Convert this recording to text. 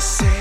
say